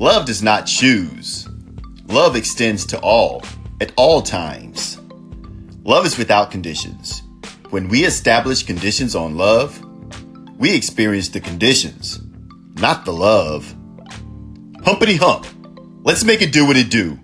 Love does not choose. Love extends to all, at all times. Love is without conditions. When we establish conditions on love, we experience the conditions, not the love. Humpity hump. Let's make it do what it do.